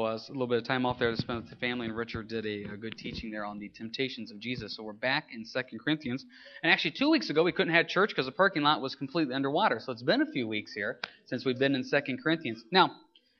was a little bit of time off there to spend with the family, and Richard did a, a, good teaching there on the temptations of Jesus. So we're back in Second Corinthians, and actually two weeks ago we couldn't have church because the parking lot was completely underwater. So it's been a few weeks here since we've been in Second Corinthians. Now,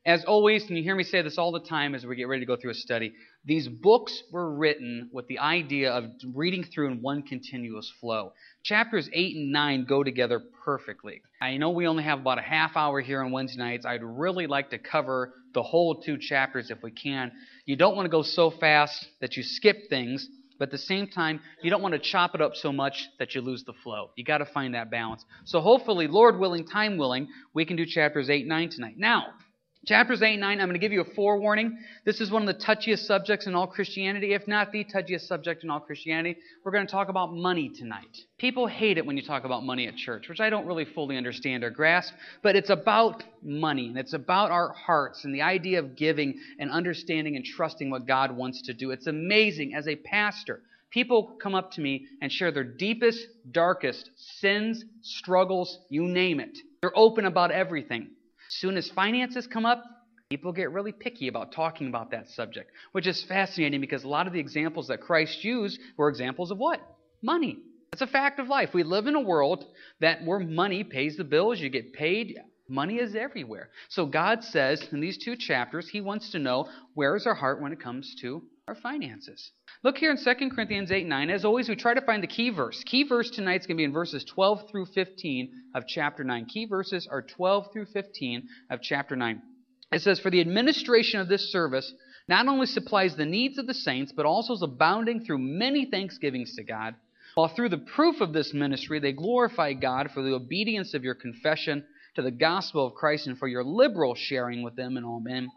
as always, and you hear me say this all the time as we get ready to go through a study, these books were written with the idea of reading through in one continuous flow. Chapters 8 and 9 go together perfectly. I know we only have about a half hour here on Wednesday nights. I'd really like to cover the whole two chapters if we can. You don't want to go so fast that you skip things, but at the same time, you don't want to chop it up so much that you lose the flow. You got to find that balance. So hopefully, Lord willing, time willing, we can do chapters 8 9 tonight. Now, Chapters 8 and 9, I'm going to give you a forewarning. This is one of the touchiest subjects in all Christianity, if not the touchiest subject in all Christianity. We're going to talk about money tonight. People hate it when you talk about money at church, which I don't really fully understand or grasp, but it's about money, and it's about our hearts and the idea of giving and understanding and trusting what God wants to do. It's amazing as a pastor. People come up to me and share their deepest, darkest sins, struggles, you name it. They're open about everything. Soon as finances come up, people get really picky about talking about that subject, which is fascinating because a lot of the examples that Christ used were examples of what? Money. It's a fact of life. We live in a world that where money pays the bills, you get paid, money is everywhere. So God says in these two chapters, He wants to know where is our heart when it comes to our finances. Look here in 2 Corinthians 8 9. As always, we try to find the key verse. Key verse tonight is going to be in verses 12 through 15 of chapter 9. Key verses are 12 through 15 of chapter 9. It says, For the administration of this service not only supplies the needs of the saints, but also is abounding through many thanksgivings to God. While through the proof of this ministry they glorify God for the obedience of your confession to the gospel of Christ and for your liberal sharing with them and all men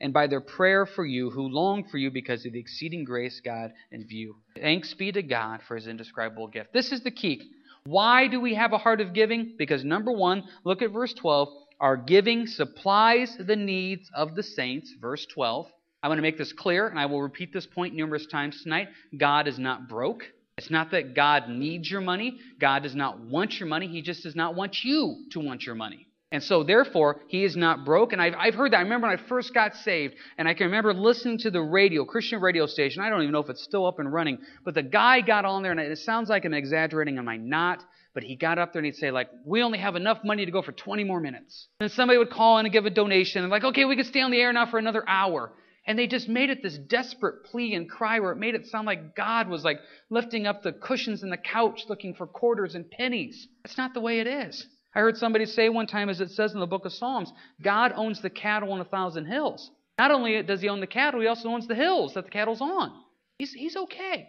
and by their prayer for you who long for you because of the exceeding grace God in view. Thanks be to God for his indescribable gift. This is the key. Why do we have a heart of giving? Because number one, look at verse 12. Our giving supplies the needs of the saints. Verse 12. I want to make this clear, and I will repeat this point numerous times tonight. God is not broke. It's not that God needs your money. God does not want your money. He just does not want you to want your money. And so, therefore, he is not broke. And I've, I've heard that. I remember when I first got saved, and I can remember listening to the radio, Christian radio station. I don't even know if it's still up and running. But the guy got on there, and it sounds like I'm exaggerating, am I not? But he got up there and he'd say, like, we only have enough money to go for 20 more minutes. And somebody would call in and give a donation, and like, okay, we can stay on the air now for another hour. And they just made it this desperate plea and cry where it made it sound like God was like lifting up the cushions in the couch looking for quarters and pennies. That's not the way it is. I heard somebody say one time, as it says in the book of Psalms, God owns the cattle on a thousand hills. Not only does he own the cattle, he also owns the hills that the cattle's on. He's, he's okay.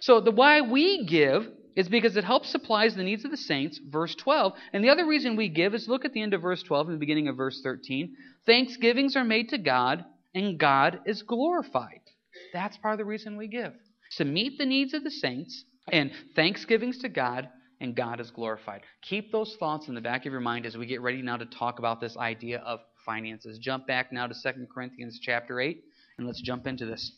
So the why we give is because it helps supplies the needs of the saints, verse 12. And the other reason we give is look at the end of verse 12 and the beginning of verse 13. Thanksgivings are made to God, and God is glorified. That's part of the reason we give. To meet the needs of the saints, and thanksgivings to God, and God is glorified. Keep those thoughts in the back of your mind as we get ready now to talk about this idea of finances. Jump back now to 2 Corinthians chapter 8 and let's jump into this.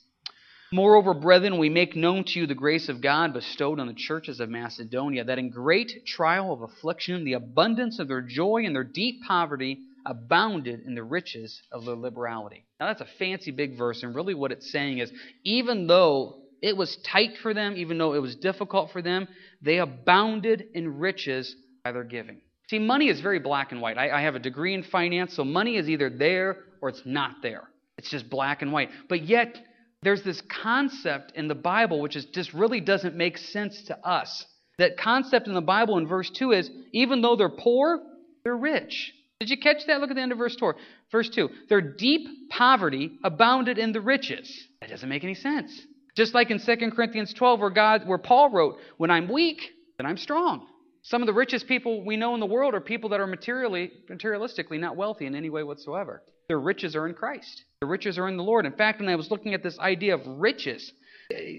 Moreover, brethren, we make known to you the grace of God bestowed on the churches of Macedonia, that in great trial of affliction, the abundance of their joy and their deep poverty abounded in the riches of their liberality. Now, that's a fancy big verse, and really what it's saying is even though it was tight for them, even though it was difficult for them. They abounded in riches by their giving. See, money is very black and white. I, I have a degree in finance, so money is either there or it's not there. It's just black and white. But yet, there's this concept in the Bible which is, just really doesn't make sense to us. That concept in the Bible in verse 2 is even though they're poor, they're rich. Did you catch that? Look at the end of verse 2. Verse 2. Their deep poverty abounded in the riches. That doesn't make any sense. Just like in 2 Corinthians 12, where God, where Paul wrote, "When I'm weak, then I'm strong." Some of the richest people we know in the world are people that are materially, materialistically not wealthy in any way whatsoever. Their riches are in Christ. Their riches are in the Lord. In fact, when I was looking at this idea of riches,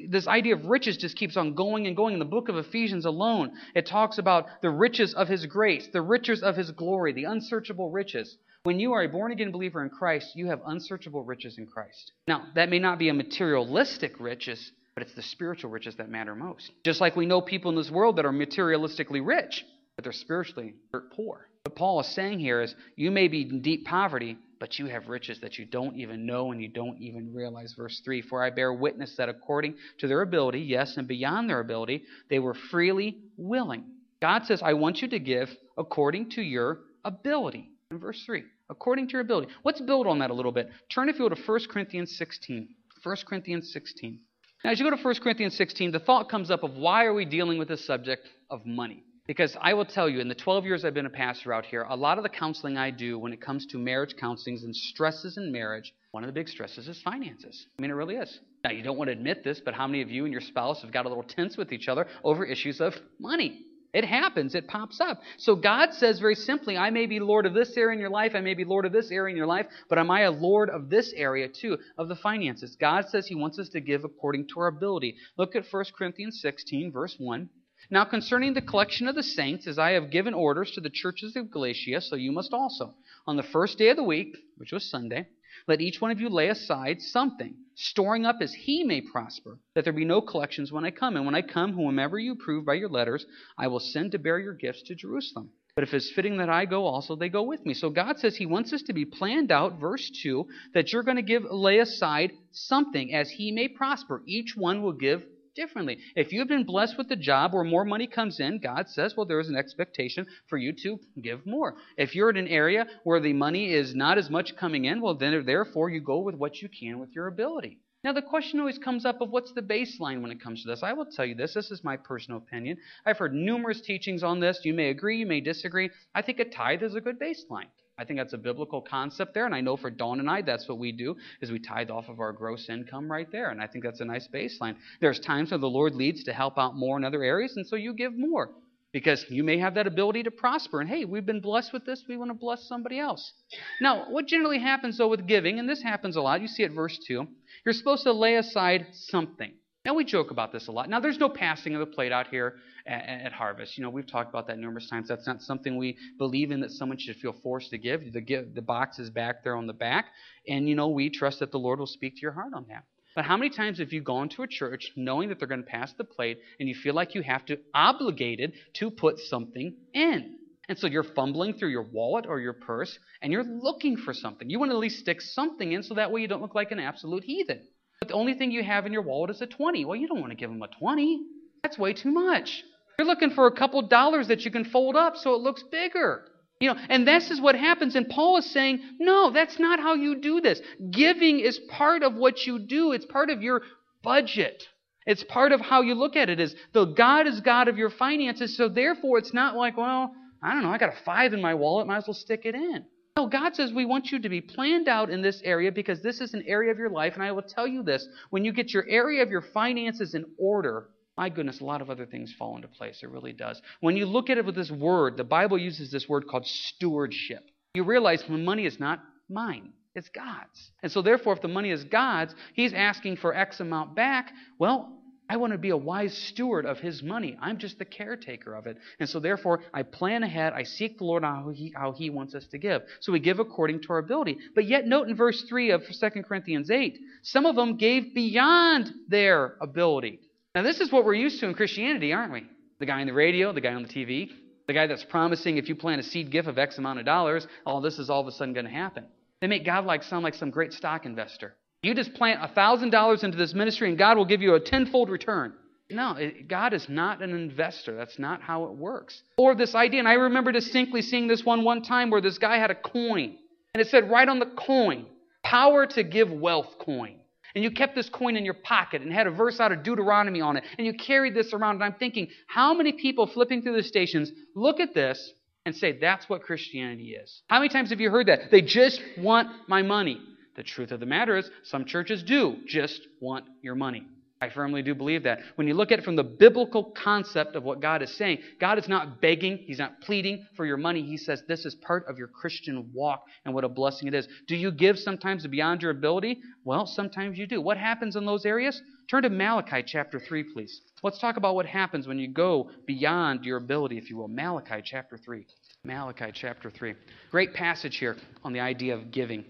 this idea of riches just keeps on going and going. In the book of Ephesians alone, it talks about the riches of His grace, the riches of His glory, the unsearchable riches. When you are a born again believer in Christ, you have unsearchable riches in Christ. Now, that may not be a materialistic riches, but it's the spiritual riches that matter most. Just like we know people in this world that are materialistically rich, but they're spiritually poor. What Paul is saying here is you may be in deep poverty, but you have riches that you don't even know and you don't even realize. Verse 3 For I bear witness that according to their ability, yes, and beyond their ability, they were freely willing. God says, I want you to give according to your ability. In verse 3, according to your ability. Let's build on that a little bit. Turn, if you will, to 1 Corinthians 16. 1 Corinthians 16. Now, as you go to 1 Corinthians 16, the thought comes up of why are we dealing with the subject of money? Because I will tell you, in the 12 years I've been a pastor out here, a lot of the counseling I do when it comes to marriage counseling and stresses in marriage, one of the big stresses is finances. I mean, it really is. Now, you don't want to admit this, but how many of you and your spouse have got a little tense with each other over issues of money? It happens, it pops up. So God says very simply, I may be Lord of this area in your life, I may be Lord of this area in your life, but am I a Lord of this area too, of the finances? God says He wants us to give according to our ability. Look at 1 Corinthians 16, verse 1. Now, concerning the collection of the saints, as I have given orders to the churches of Galatia, so you must also. On the first day of the week, which was Sunday, let each one of you lay aside something, storing up as he may prosper, that there be no collections when I come. And when I come, whomever you approve by your letters, I will send to bear your gifts to Jerusalem. But if it's fitting that I go also, they go with me. So God says He wants us to be planned out, verse 2, that you're going to give lay aside something as He may prosper. Each one will give differently. If you've been blessed with a job where more money comes in, God says, well, there is an expectation for you to give more. If you're in an area where the money is not as much coming in, well, then therefore you go with what you can with your ability. Now, the question always comes up of what's the baseline when it comes to this. I will tell you this. This is my personal opinion. I've heard numerous teachings on this. You may agree, you may disagree. I think a tithe is a good baseline. I think that's a biblical concept there, and I know for Dawn and I, that's what we do, is we tithe off of our gross income right there, and I think that's a nice baseline. There's times where the Lord leads to help out more in other areas, and so you give more because you may have that ability to prosper. And hey, we've been blessed with this, we want to bless somebody else. Now, what generally happens though with giving, and this happens a lot, you see it verse 2, you're supposed to lay aside something. Now, we joke about this a lot. Now, there's no passing of the plate out here at, at, Harvest. You know, we've talked about that numerous times. That's not something we believe in that someone should feel forced to give. The, give, the box is back there on the back, and, you know, we trust that the Lord will speak to your heart on that. But how many times have you gone to a church knowing that they're going to pass the plate and you feel like you have to, obligated to put something in? And so you're fumbling through your wallet or your purse and you're looking for something. You want to at least stick something in so that way you don't look like an absolute heathen. But the only thing you have in your wallet is a 20. Well, you don't want to give them a 20. That's way too much. You're looking for a couple dollars that you can fold up so it looks bigger. You know, and this is what happens. And Paul is saying, no, that's not how you do this. Giving is part of what you do. It's part of your budget. It's part of how you look at it is the God is God of your finances, so therefore it's not like, well, I don't know, I got a five in my wallet, might as well stick it in. No, God says we want you to be planned out in this area because this is an area of your life. And I will tell you this when you get your area of your finances in order, my goodness, a lot of other things fall into place. It really does. When you look at it with this word, the Bible uses this word called stewardship. You realize when money is not mine, it's God's. And so, therefore, if the money is God's, He's asking for X amount back. Well, I want to be a wise steward of His money. I'm just the caretaker of it. And so, therefore, I plan ahead. I seek the Lord how he, how he wants us to give. So we give according to our ability. But yet, note in verse 3 of 2 Corinthians 8, some of them gave beyond their ability. Now, this is what we're used to in Christianity, aren't we? The guy on the radio, the guy on the TV, the guy that's promising if you plant a seed gift of X amount of dollars, all this is all of a sudden going to happen. They make God like sound like some great stock investor. You just plant $1,000 into this ministry and God will give you a tenfold return. No, it, God is not an investor. That's not how it works. Or this idea, and I remember distinctly seeing this one one time where this guy had a coin, and it said right on the coin, power to give wealth coin. And you kept this coin in your pocket and had a verse out of Deuteronomy on it, and you carried this around. And I'm thinking, how many people flipping through the stations look at this and say, that's what Christianity is? How many times have you heard that? They just want my money. The truth of the matter is, some churches do just want your money. I firmly do believe that. When you look at it from the biblical concept of what God is saying, God is not begging, He's not pleading for your money. He says this is part of your Christian walk and what a blessing it is. Do you give sometimes beyond your ability? Well, sometimes you do. What happens in those areas? Turn to Malachi chapter 3, please. Let's talk about what happens when you go beyond your ability, if you will. Malachi chapter 3. Malachi chapter 3. Great passage here on the idea of giving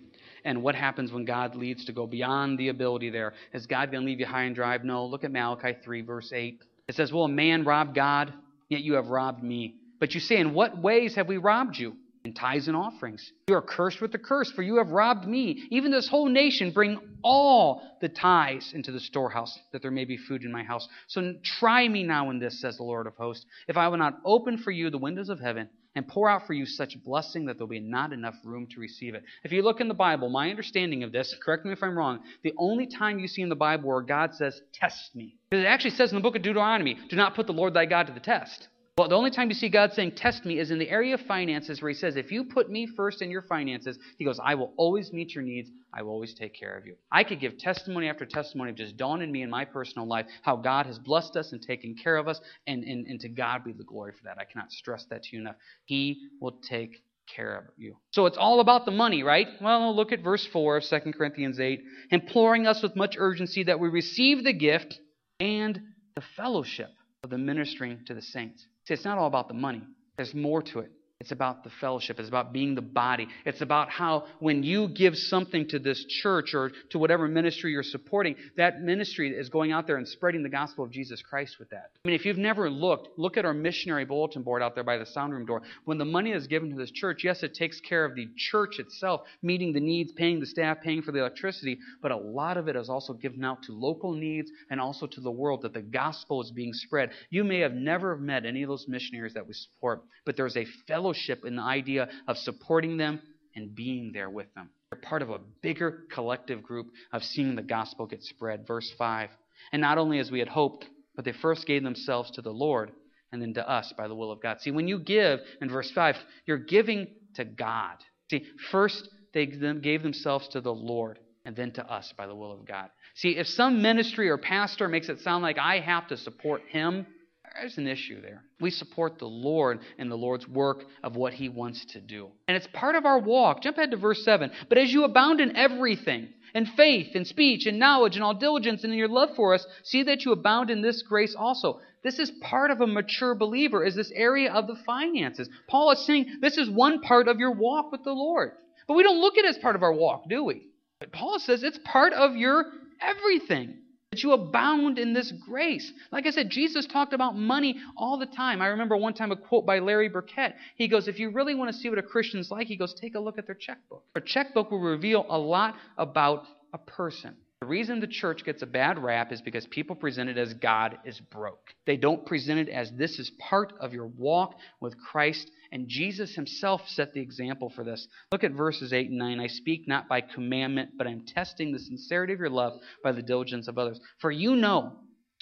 and what happens when God leads to go beyond the ability there. Is God going to leave you high and dry? No. Look at Malachi 3, verse 8. It says, Will a man rob God? Yet you have robbed me. But you say, In what ways have we robbed you? In tithes and offerings. You are cursed with the curse, for you have robbed me, even this whole nation. Bring all the tithes into the storehouse, that there may be food in my house. So try me now in this, says the Lord of hosts, if I will not open for you the windows of heaven and pour out for you such blessing that there'll be not enough room to receive it. If you look in the Bible, my understanding of this, correct me if I'm wrong, the only time you see in the Bible where God says, test me, because it actually says in the book of Deuteronomy, do not put the Lord thy God to the test. Well, the only time you see God saying, test me, is in the area of finances, where He says, if you put me first in your finances, He goes, I will always meet your needs. I will always take care of you. I could give testimony after testimony of just Dawn in me in my personal life how God has blessed us and taken care of us, and, and, and to God be the glory for that. I cannot stress that to you enough. He will take care of you. So it's all about the money, right? Well, look at verse 4 of 2 Corinthians 8, imploring us with much urgency that we receive the gift and the fellowship of the ministering to the saints. See, it's not all about the money, there's more to it. It's about the fellowship. It's about being the body. It's about how when you give something to this church or to whatever ministry you're supporting, that ministry is going out there and spreading the gospel of Jesus Christ with that. I mean, if you've never looked, look at our missionary bulletin board out there by the sound room door. When the money is given to this church, yes, it takes care of the church itself, meeting the needs, paying the staff, paying for the electricity, but a lot of it is also given out to local needs and also to the world that the gospel is being spread. You may have never met any of those missionaries that we support, but there's a fellowship fellowship in the idea of supporting them and being there with them. They're part of a bigger collective group of seeing the gospel get spread. Verse 5. And not only as we had hoped, but they first gave themselves to the Lord and then to us by the will of God. See, when you give in verse 5, you're giving to God. See, first they gave themselves to the Lord and then to us by the will of God. See, if some ministry or pastor makes it sound like I have to support him, there's an issue there. We support the Lord and the Lord's work of what He wants to do. And it's part of our walk. Jump ahead to verse 7. But as you abound in everything, in faith, in speech, in knowledge, in all diligence, and in your love for us, see that you abound in this grace also. This is part of a mature believer, is this area of the finances. Paul is saying this is one part of your walk with the Lord. But we don't look at it as part of our walk, do we? But Paul says it's part of your everything that you abound in this grace. Like I said, Jesus talked about money all the time. I remember one time a quote by Larry Burkett. He goes, If you really want to see what a Christian's like, he goes, take a look at their checkbook. Their checkbook will reveal a lot about a person. The reason the church gets a bad rap is because people present it as God is broke. They don't present it as this is part of your walk with Christ, and Jesus himself set the example for this. Look at verses 8 and 9. I speak not by commandment, but I'm testing the sincerity of your love by the diligence of others. For you know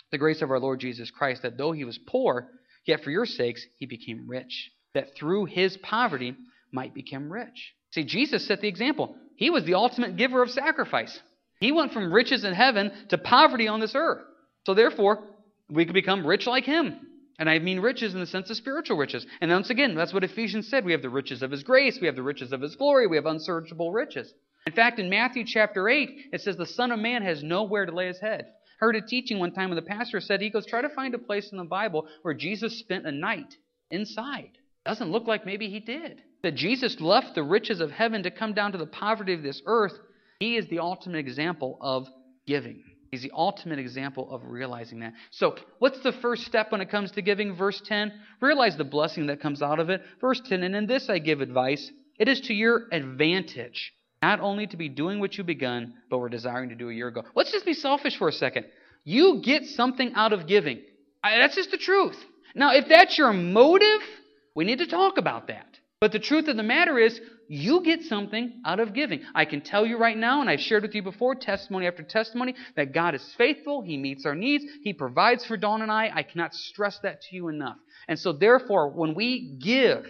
the grace of our Lord Jesus Christ, that though he was poor, yet for your sakes he became rich, that through his poverty might become rich. See, Jesus set the example. He was the ultimate giver of sacrifice. He went from riches in heaven to poverty on this earth. So therefore, we could become rich like him. And I mean riches in the sense of spiritual riches. And once again, that's what Ephesians said. We have the riches of his grace, we have the riches of his glory, we have unsearchable riches. In fact, in Matthew chapter 8, it says the Son of Man has nowhere to lay his head. Heard a teaching one time when the pastor said, he goes, try to find a place in the Bible where Jesus spent a night inside. Doesn't look like maybe he did. That Jesus left the riches of heaven to come down to the poverty of this earth he is the ultimate example of giving. He's the ultimate example of realizing that. So, what's the first step when it comes to giving? Verse 10 realize the blessing that comes out of it. Verse 10 and in this I give advice it is to your advantage not only to be doing what you begun, but were desiring to do a year ago. Let's just be selfish for a second. You get something out of giving. That's just the truth. Now, if that's your motive, we need to talk about that. But the truth of the matter is, you get something out of giving. I can tell you right now, and I've shared with you before, testimony after testimony, that God is faithful. He meets our needs. He provides for Dawn and I. I cannot stress that to you enough. And so, therefore, when we give,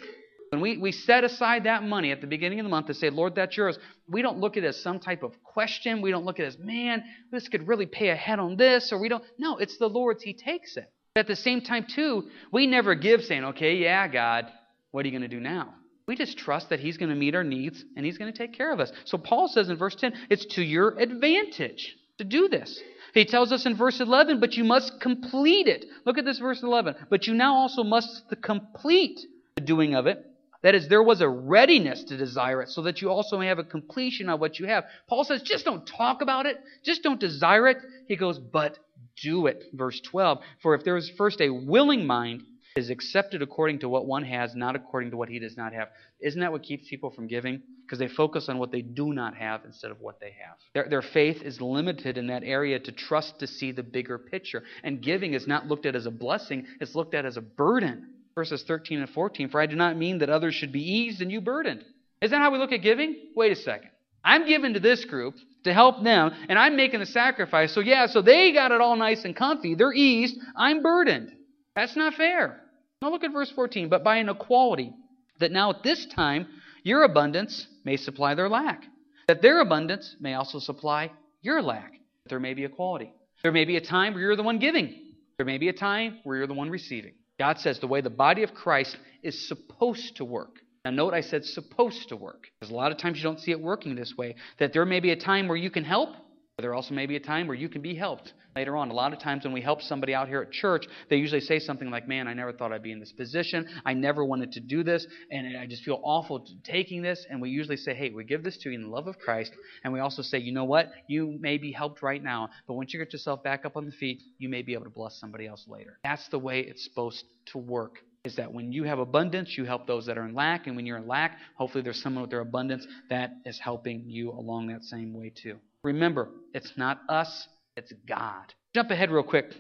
when we, we set aside that money at the beginning of the month to say, Lord, that's yours, we don't look at it as some type of question. We don't look at it as, man, this could really pay ahead on this, or we don't. No, it's the Lord's. He takes it. But At the same time, too, we never give saying, okay, yeah, God, what are you going to do now? We just trust that He's going to meet our needs and He's going to take care of us. So Paul says in verse 10, it's to your advantage to do this. He tells us in verse 11, but you must complete it. Look at this verse 11. But you now also must complete the doing of it. That is, there was a readiness to desire it, so that you also may have a completion of what you have. Paul says, just don't talk about it, just don't desire it. He goes, but do it. Verse 12. For if there is first a willing mind, is accepted according to what one has, not according to what he does not have. Isn't that what keeps people from giving? Because they focus on what they do not have instead of what they have. Their, their faith is limited in that area to trust to see the bigger picture. And giving is not looked at as a blessing, it's looked at as a burden. Verses 13 and 14 For I do not mean that others should be eased and you burdened. Is that how we look at giving? Wait a second. I'm giving to this group to help them, and I'm making the sacrifice. So, yeah, so they got it all nice and comfy. They're eased. I'm burdened. That's not fair. Now, look at verse 14. But by an equality, that now at this time your abundance may supply their lack, that their abundance may also supply your lack. There may be equality. There may be a time where you're the one giving, there may be a time where you're the one receiving. God says the way the body of Christ is supposed to work now, note I said supposed to work, because a lot of times you don't see it working this way. That there may be a time where you can help, there also may be a time where you can be helped later on. A lot of times when we help somebody out here at church, they usually say something like, Man, I never thought I'd be in this position. I never wanted to do this, and I just feel awful taking this. And we usually say, Hey, we give this to you in the love of Christ. And we also say, You know what? You may be helped right now, but once you get yourself back up on the feet, you may be able to bless somebody else later. That's the way it's supposed to work is that when you have abundance, you help those that are in lack. And when you're in lack, hopefully there's someone with their abundance that is helping you along that same way too. Remember, it's not us, it's God. Jump ahead real quick.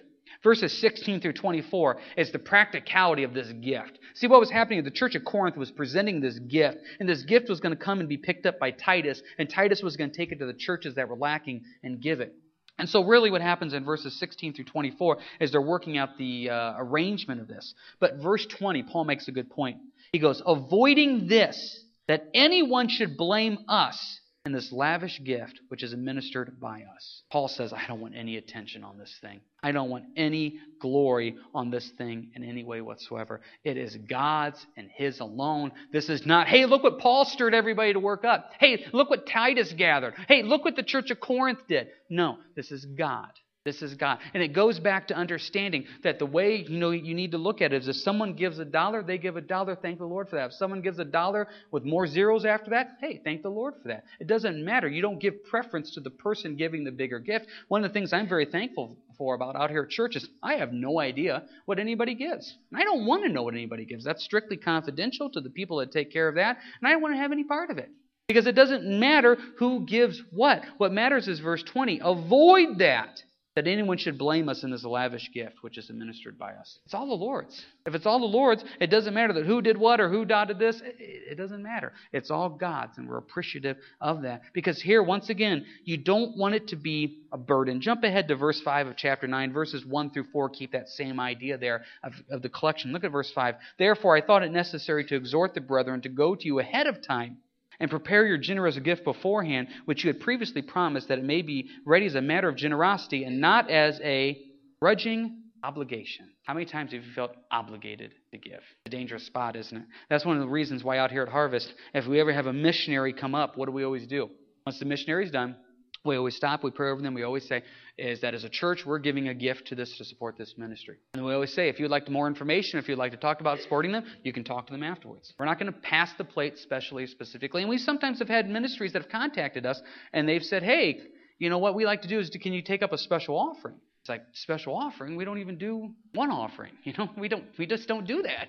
Verses 16 through 24 is the practicality of this gift. See what was happening? The church of Corinth was presenting this gift, and this gift was going to come and be picked up by Titus, and Titus was going to take it to the churches that were lacking and give it. And so, really, what happens in verses 16 through 24 is they're working out the uh, arrangement of this. But verse 20, Paul makes a good point. He goes, Avoiding this, that anyone should blame us and this lavish gift which is administered by us. Paul says, I don't want any attention on this thing. I don't want any glory on this thing in any way whatsoever. It is God's and His alone. This is not, hey, look what Paul stirred everybody to work up. Hey, look what Titus gathered. Hey, look what the church of Corinth did. No, this is God. This is God. And it goes back to understanding that the way you know you need to look at it is if someone gives a dollar, they give a dollar, thank the Lord for that. If someone gives a dollar with more zeros after that, hey, thank the Lord for that. It doesn't matter. You don't give preference to the person giving the bigger gift. One of the things I'm very thankful for about out here at church is I have no idea what anybody gives. And I don't want to know what anybody gives. That's strictly confidential to the people that take care of that, and I don't want to have any part of it. Because it doesn't matter who gives what. What matters is verse 20. Avoid that that anyone should blame us in this lavish gift which is administered by us. It's all the Lord's. If it's all the Lord's, it doesn't matter that who did what or who dotted this. It doesn't matter. It's all God's, and we're appreciative of that. Because here, once again, you don't want it to be a burden. Jump ahead to verse 5 of chapter 9. Verses 1 through 4 keep that same idea there of, of the collection. Look at verse 5. Therefore, I thought it necessary to exhort the brethren to go to you ahead of time and prepare your generous gift beforehand, which you had previously promised, that it may be ready as a matter of generosity and not as a grudging obligation. How many times have you felt obligated to give? A dangerous spot, isn't it? That's one of the reasons why out here at Harvest, if we ever have a missionary come up, what do we always do? Once the missionary's done, we always stop, we pray over them, we always say, is that as a church, we're giving a gift to this to support this ministry. And we always say, if you'd like more information, if you'd like to talk about supporting them, you can talk to them afterwards. We're not going to pass the plate specially, specifically. And we sometimes have had ministries that have contacted us and they've said, hey, you know what we like to do is, to, can you take up a special offering? It's like special offering. We don't even do one offering. You know, we don't. We just don't do that.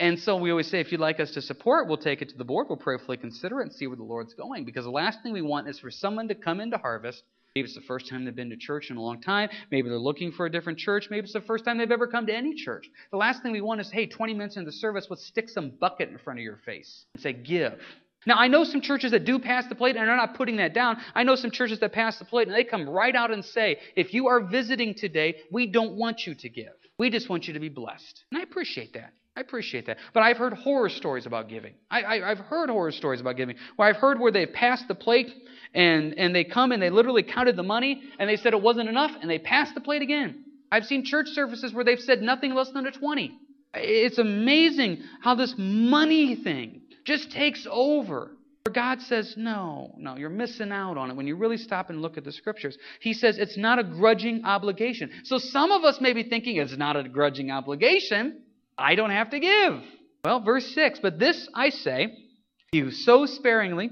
And so we always say, if you'd like us to support, we'll take it to the board, we'll prayerfully consider it and see where the Lord's going. Because the last thing we want is for someone to come into harvest. Maybe it's the first time they've been to church in a long time. Maybe they're looking for a different church. Maybe it's the first time they've ever come to any church. The last thing we want is, hey, 20 minutes into service, let's stick some bucket in front of your face and say, give. Now, I know some churches that do pass the plate, and I'm not putting that down. I know some churches that pass the plate, and they come right out and say, if you are visiting today, we don't want you to give. We just want you to be blessed. And I appreciate that. I appreciate that. But I've heard horror stories about giving. I, have heard horror stories about giving where I've heard where they've passed the plate and, and they come and they literally counted the money and they said it wasn't enough and they passed the plate again. I've seen church services where they've said nothing less than a 20. It's amazing how this money thing just takes over. Where God says, no, no, you're missing out on it. When you really stop and look at the scriptures, He says it's not a grudging obligation. So some of us may be thinking it's not a grudging obligation. I don't have to give. Well, verse 6 But this I say, he who sows sparingly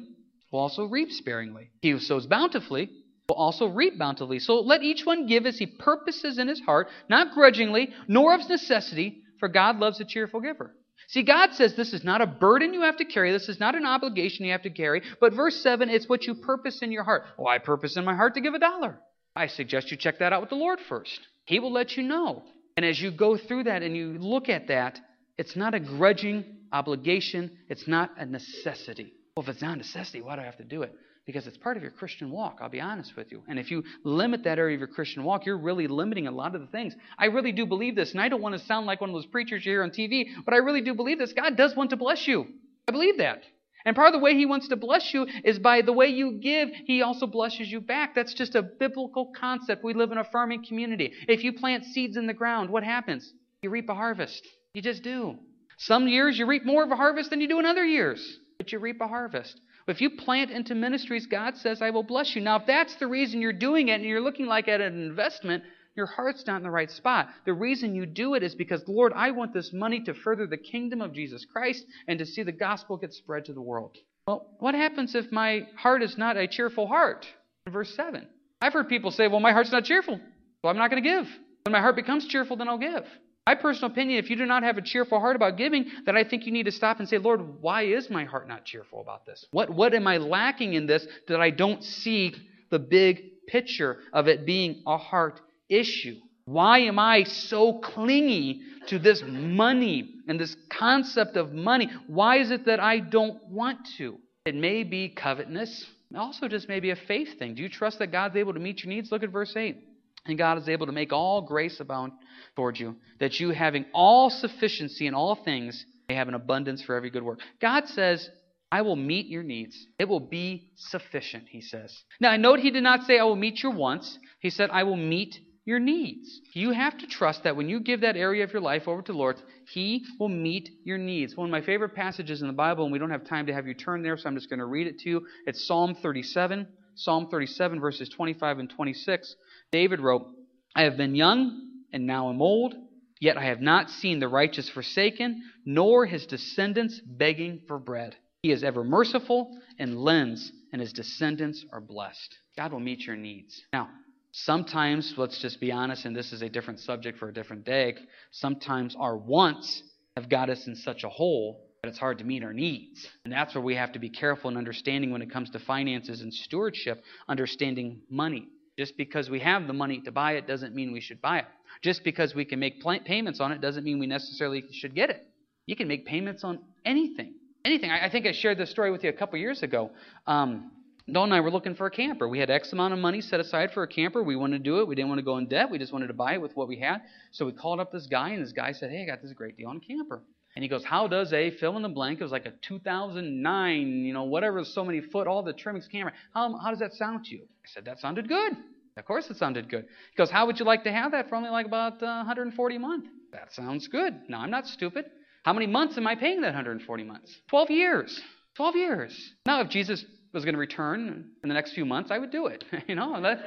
will also reap sparingly. He who sows bountifully will also reap bountifully. So let each one give as he purposes in his heart, not grudgingly, nor of necessity, for God loves a cheerful giver. See, God says this is not a burden you have to carry. This is not an obligation you have to carry. But verse 7, it's what you purpose in your heart. Well, I purpose in my heart to give a dollar. I suggest you check that out with the Lord first. He will let you know. And as you go through that and you look at that, it's not a grudging obligation, it's not a necessity. Well, if it's not a necessity, why do I have to do it? because it's part of your Christian walk. I'll be honest with you. And if you limit that area of your Christian walk, you're really limiting a lot of the things. I really do believe this, and I don't want to sound like one of those preachers you hear on TV, but I really do believe this. God does want to bless you. I believe that. And part of the way He wants to bless you is by the way you give, He also blesses you back. That's just a biblical concept. We live in a farming community. If you plant seeds in the ground, what happens? You reap a harvest. You just do. Some years you reap more of a harvest than you do in other years, but you reap a harvest. If you plant into ministries, God says, I will bless you. Now, if that's the reason you're doing it and you're looking like at an investment, your heart's not in the right spot. The reason you do it is because, Lord, I want this money to further the kingdom of Jesus Christ and to see the gospel get spread to the world. Well, what happens if my heart is not a cheerful heart? Verse 7. I've heard people say, well, my heart's not cheerful. Well, I'm not going to give. When my heart becomes cheerful, then I'll give. My personal opinion, if you do not have a cheerful heart about giving, then I think you need to stop and say, Lord, why is my heart not cheerful about this? What, what am I lacking in this that I don't see the big picture of it being a heart issue? Why am I so clingy to this money and this concept of money? Why is it that I don't want to? It may be covetousness. Also, just maybe a faith thing. Do you trust that God's able to meet your needs? Look at verse 8. And God is able to make all grace abound toward you, that you, having all sufficiency in all things, may have an abundance for every good work. God says, I will meet your needs. It will be sufficient, he says. Now, I note he did not say, I will meet your wants. He said, I will meet your needs. You have to trust that when you give that area of your life over to the Lord, He will meet your needs. One of my favorite passages in the Bible, and we don't have time to have you turn there, so I'm just going to read it to you. It's Psalm 37. Psalm 37, verses 25 and 26. David wrote, I have been young and now am old, yet I have not seen the righteous forsaken, nor his descendants begging for bread. He is ever merciful and lends, and his descendants are blessed. God will meet your needs. Now, sometimes, let's just be honest, and this is a different subject for a different day, sometimes our wants have got us in such a hole that it's hard to meet our needs. And that's where we have to be careful in understanding when it comes to finances and stewardship, understanding money. Just because we have the money to buy it doesn't mean we should buy it. Just because we can make payments on it doesn't mean we necessarily should get it. You can make payments on anything. Anything. I, I think I shared this story with you a couple years ago. Um, Dawn and I were looking for a camper. We had X amount of money set aside for a camper. We wanted to do it. We didn't want to go in debt. We just wanted to buy it with what we had. So we called up this guy, and this guy said, Hey, I got this great deal on a camper. And he goes, How does a fill in the blank? It was like a 2009, you know, whatever, so many foot, all the trimmings camera. How, how does that sound to you? I said, That sounded good. Of course, it sounded good. He goes, How would you like to have that for only like about uh, 140 a month? That sounds good. Now, I'm not stupid. How many months am I paying that 140 months? 12 years. 12 years. Now, if Jesus was going to return in the next few months, I would do it. you know, that,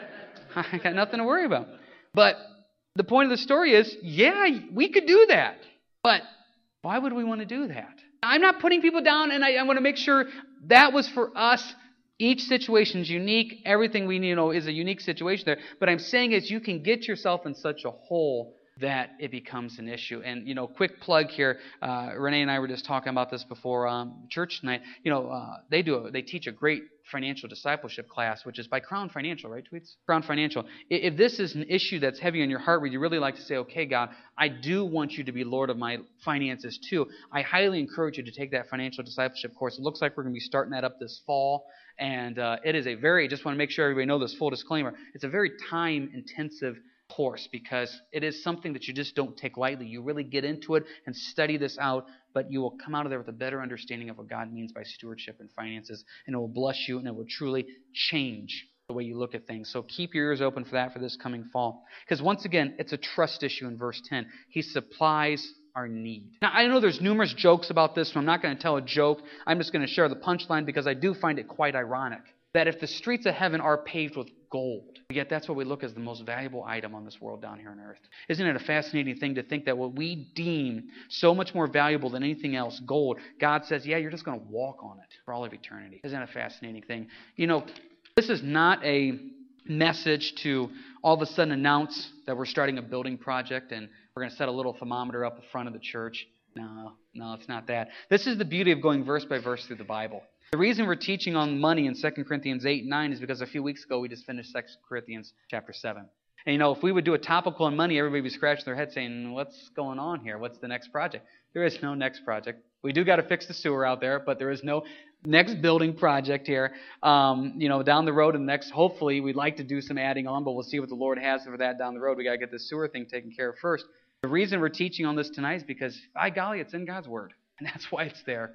I got nothing to worry about. But the point of the story is, yeah, we could do that. But why would we want to do that? I'm not putting people down, and I, I want to make sure that was for us each situation is unique. Everything we you know is a unique situation there. But I'm saying is you can get yourself in such a hole that it becomes an issue. And you know, quick plug here. Uh, Renee and I were just talking about this before um, church tonight. You know, uh, they do a, they teach a great financial discipleship class, which is by Crown Financial, right? Tweets Crown Financial. If this is an issue that's heavy on your heart, where you really like to say, "Okay, God, I do want you to be Lord of my finances too," I highly encourage you to take that financial discipleship course. It looks like we're going to be starting that up this fall. And uh, it is a very, just want to make sure everybody know this full disclaimer, it's a very time intensive course because it is something that you just don't take lightly. You really get into it and study this out, but you will come out of there with a better understanding of what God means by stewardship and finances, and it will bless you and it will truly change the way you look at things. So keep your ears open for that for this coming fall. Because once again, it's a trust issue in verse 10. He supplies our need. Now, I know there's numerous jokes about this, so I'm not going to tell a joke. I'm just going to share the punchline because I do find it quite ironic that if the streets of heaven are paved with gold, yet that's what we look as the most valuable item on this world down here on earth. Isn't it a fascinating thing to think that what we deem so much more valuable than anything else, gold, God says, yeah, you're just going to walk on it for all of eternity. Isn't that a fascinating thing? You know, this is not a message to all of a sudden announce that we're starting a building project and we're going to set a little thermometer up the front of the church. No, no, it's not that. This is the beauty of going verse by verse through the Bible. The reason we're teaching on money in 2 Corinthians 8 and 9 is because a few weeks ago we just finished 2 Corinthians chapter 7. And you know, if we would do a topical on money, everybody would be scratching their head saying, What's going on here? What's the next project? There is no next project. We do got to fix the sewer out there, but there is no next building project here. Um, you know, down the road, and next, hopefully, we'd like to do some adding on, but we'll see what the Lord has for that down the road. We got to get the sewer thing taken care of first. The reason we're teaching on this tonight is because, by golly, it's in God's Word, and that's why it's there.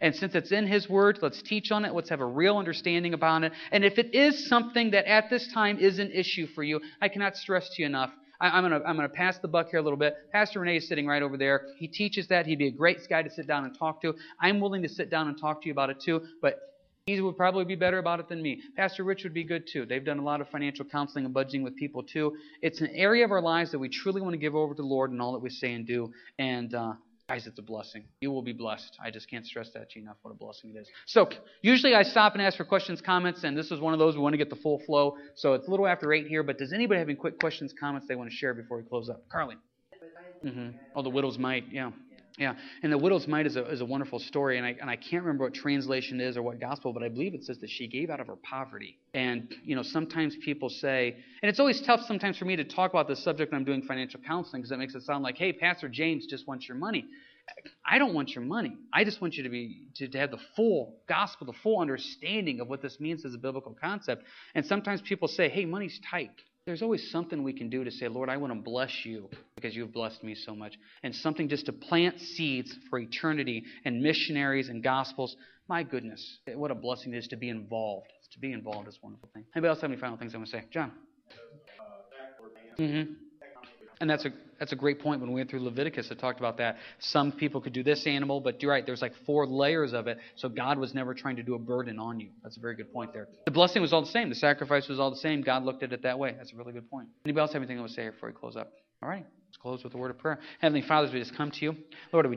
And since it's in His Word, let's teach on it. Let's have a real understanding about it. And if it is something that at this time is an issue for you, I cannot stress to you enough. I, am going to pass the buck here a little bit. Pastor Renee is sitting right over there. He teaches that. He'd be a great guy to sit down and talk to. I'm willing to sit down and talk to you about it too, but he would probably be better about it than me. Pastor Rich would be good too. They've done a lot of financial counseling and budgeting with people too. It's an area of our lives that we truly want to give over to the Lord and all that we say and do. And uh, Guys, it's a blessing. You will be blessed. I just can't stress that to you enough what a blessing it is. So, usually I stop and ask for questions, comments, and this is one of those we want to get the full flow. So, it's a little after 8 here, but does anybody have any quick questions, comments they want to share before we close up? Carly. Mm-hmm. Oh, the widow's mite, yeah. Yeah, and the widow's mite is a, is a wonderful story, and I, and I can't remember what translation is or what gospel, but I believe it says that she gave out of her poverty. And, you know, sometimes people say, and it's always tough sometimes for me to talk about this subject when I'm doing financial counseling because it makes it sound like, hey, Pastor James just wants your money. I don't want your money. I just want you to be to, to have the full gospel, the full understanding of what this means as a biblical concept. And sometimes people say, hey, money's tight. There's always something we can do to say, Lord, I want to bless you because you've blessed me so much. And something just to plant seeds for eternity and missionaries and gospels. My goodness, what a blessing it is to be involved. To be involved is a wonderful thing. Anybody else have any final things I want to say? John. Mm-hmm. And that's a that's a great point. When we went through Leviticus, it talked about that. Some people could do this animal, but you're right. There's like four layers of it. So God was never trying to do a burden on you. That's a very good point there. The blessing was all the same. The sacrifice was all the same. God looked at it that way. That's a really good point. Anybody else have anything I want to say before we close up? All right. Let's close with a word of prayer. Heavenly Father, we just come to you, Lord, we